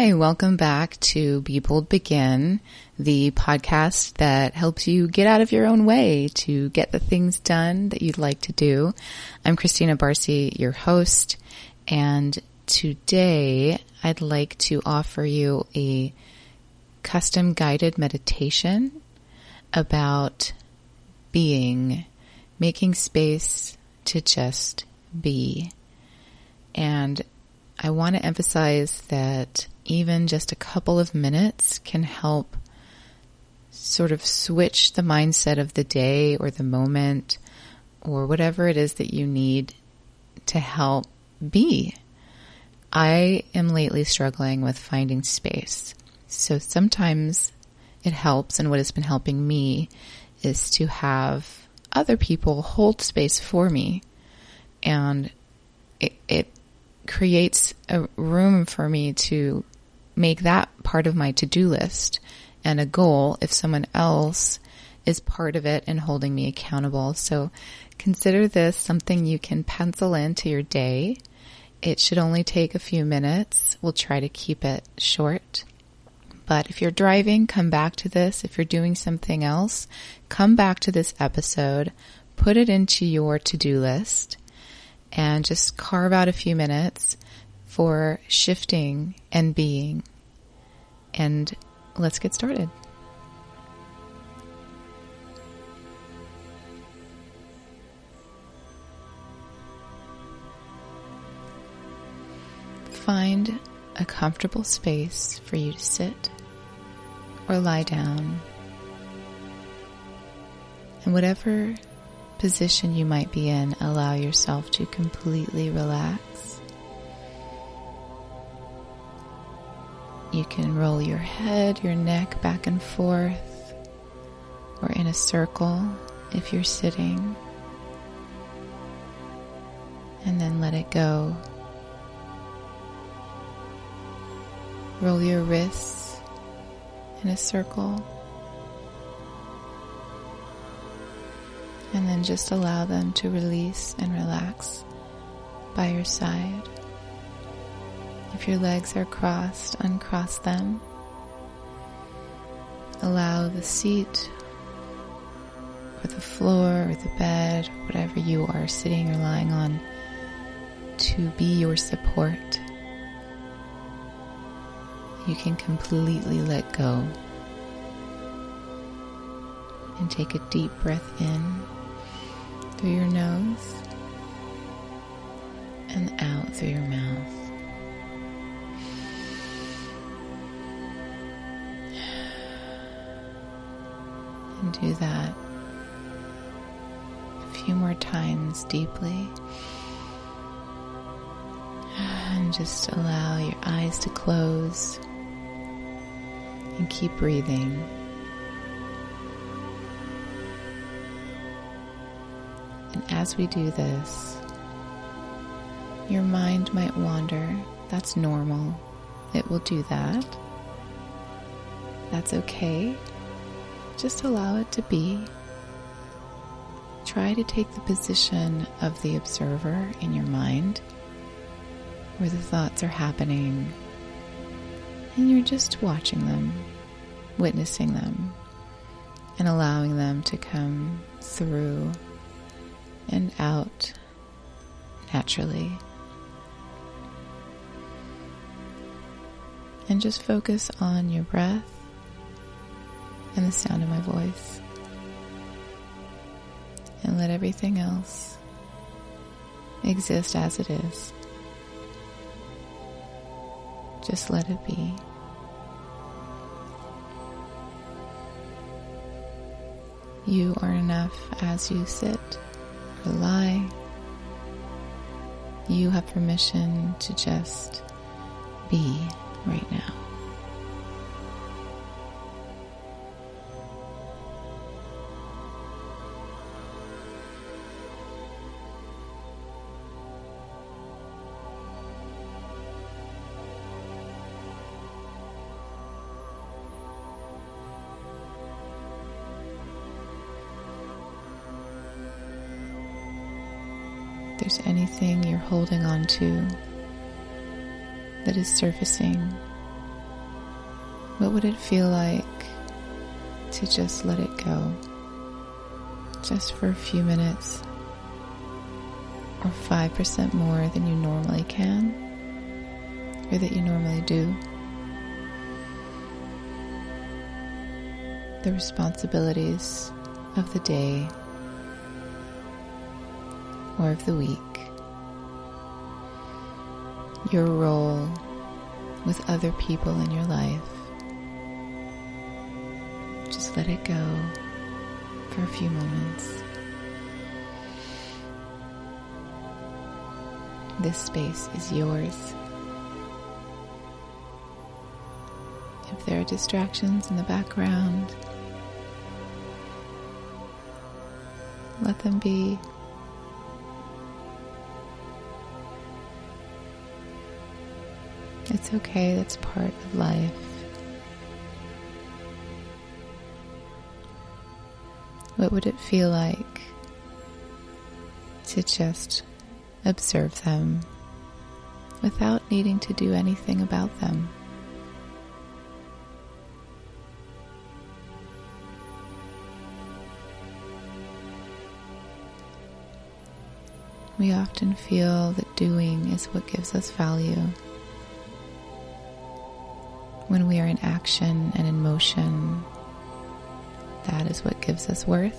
Hi, welcome back to Be Bold Begin, the podcast that helps you get out of your own way to get the things done that you'd like to do. I'm Christina Barcy, your host, and today I'd like to offer you a custom guided meditation about being, making space to just be. And I want to emphasize that even just a couple of minutes can help sort of switch the mindset of the day or the moment or whatever it is that you need to help be. I am lately struggling with finding space. So sometimes it helps, and what has been helping me is to have other people hold space for me. And it, it creates a room for me to make that part of my to-do list and a goal if someone else is part of it and holding me accountable. So consider this something you can pencil into your day. It should only take a few minutes. We'll try to keep it short. But if you're driving, come back to this. If you're doing something else, come back to this episode, put it into your to-do list and just carve out a few minutes for shifting and being. And let's get started. Find a comfortable space for you to sit or lie down. And whatever position you might be in, allow yourself to completely relax. You can roll your head, your neck back and forth, or in a circle if you're sitting. And then let it go. Roll your wrists in a circle. And then just allow them to release and relax by your side. If your legs are crossed, uncross them. Allow the seat or the floor or the bed, whatever you are sitting or lying on, to be your support. You can completely let go and take a deep breath in through your nose and out through your mouth. And do that a few more times deeply. And just allow your eyes to close and keep breathing. And as we do this, your mind might wander. That's normal. It will do that. That's okay. Just allow it to be. Try to take the position of the observer in your mind where the thoughts are happening and you're just watching them, witnessing them, and allowing them to come through and out naturally. And just focus on your breath and the sound of my voice. And let everything else exist as it is. Just let it be. You are enough as you sit lie. You have permission to just be right now. There's anything you're holding on to that is surfacing What would it feel like to just let it go? Just for a few minutes or 5% more than you normally can or that you normally do. The responsibilities of the day or of the week, your role with other people in your life. Just let it go for a few moments. This space is yours. If there are distractions in the background, let them be. It's okay, that's part of life. What would it feel like to just observe them without needing to do anything about them? We often feel that doing is what gives us value. When we are in action and in motion, that is what gives us worth.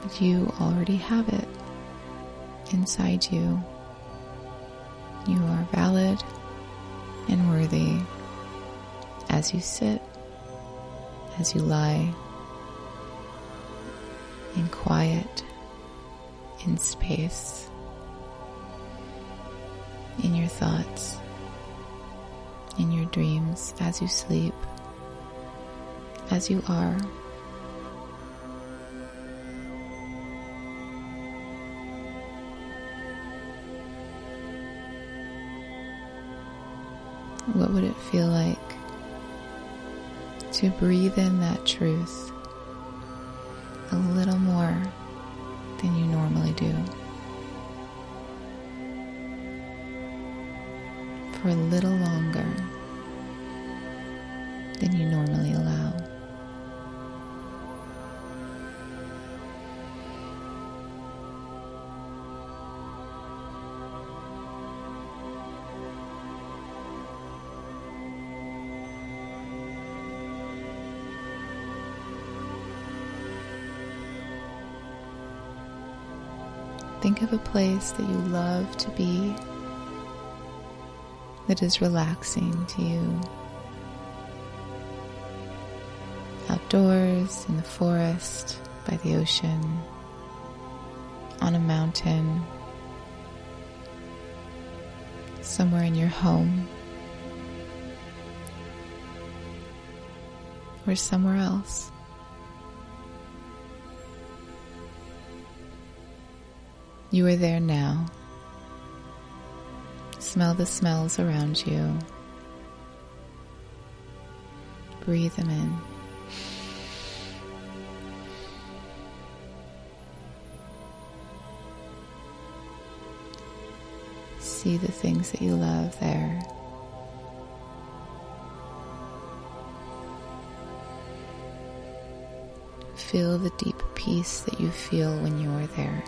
But you already have it inside you. You are valid and worthy as you sit, as you lie, in quiet, in space, in your thoughts in your dreams as you sleep, as you are. What would it feel like to breathe in that truth a little more than you normally do? for a little longer Think of a place that you love to be that is relaxing to you. Outdoors, in the forest, by the ocean, on a mountain, somewhere in your home, or somewhere else. You are there now. Smell the smells around you. Breathe them in. See the things that you love there. Feel the deep peace that you feel when you're there.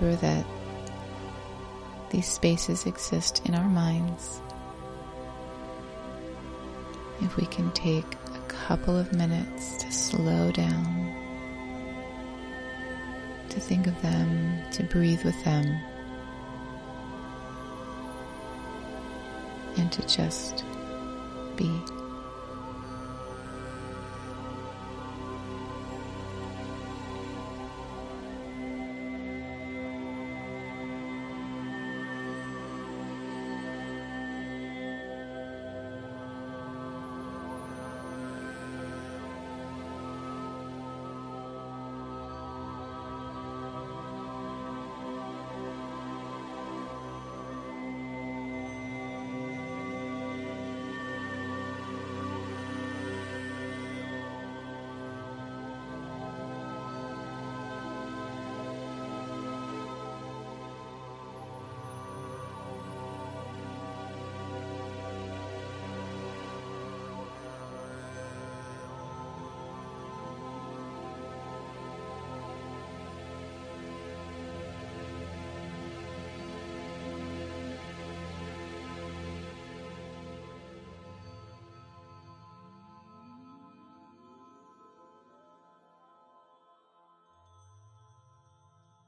Remember that these spaces exist in our minds. If we can take a couple of minutes to slow down, to think of them, to breathe with them, and to just be.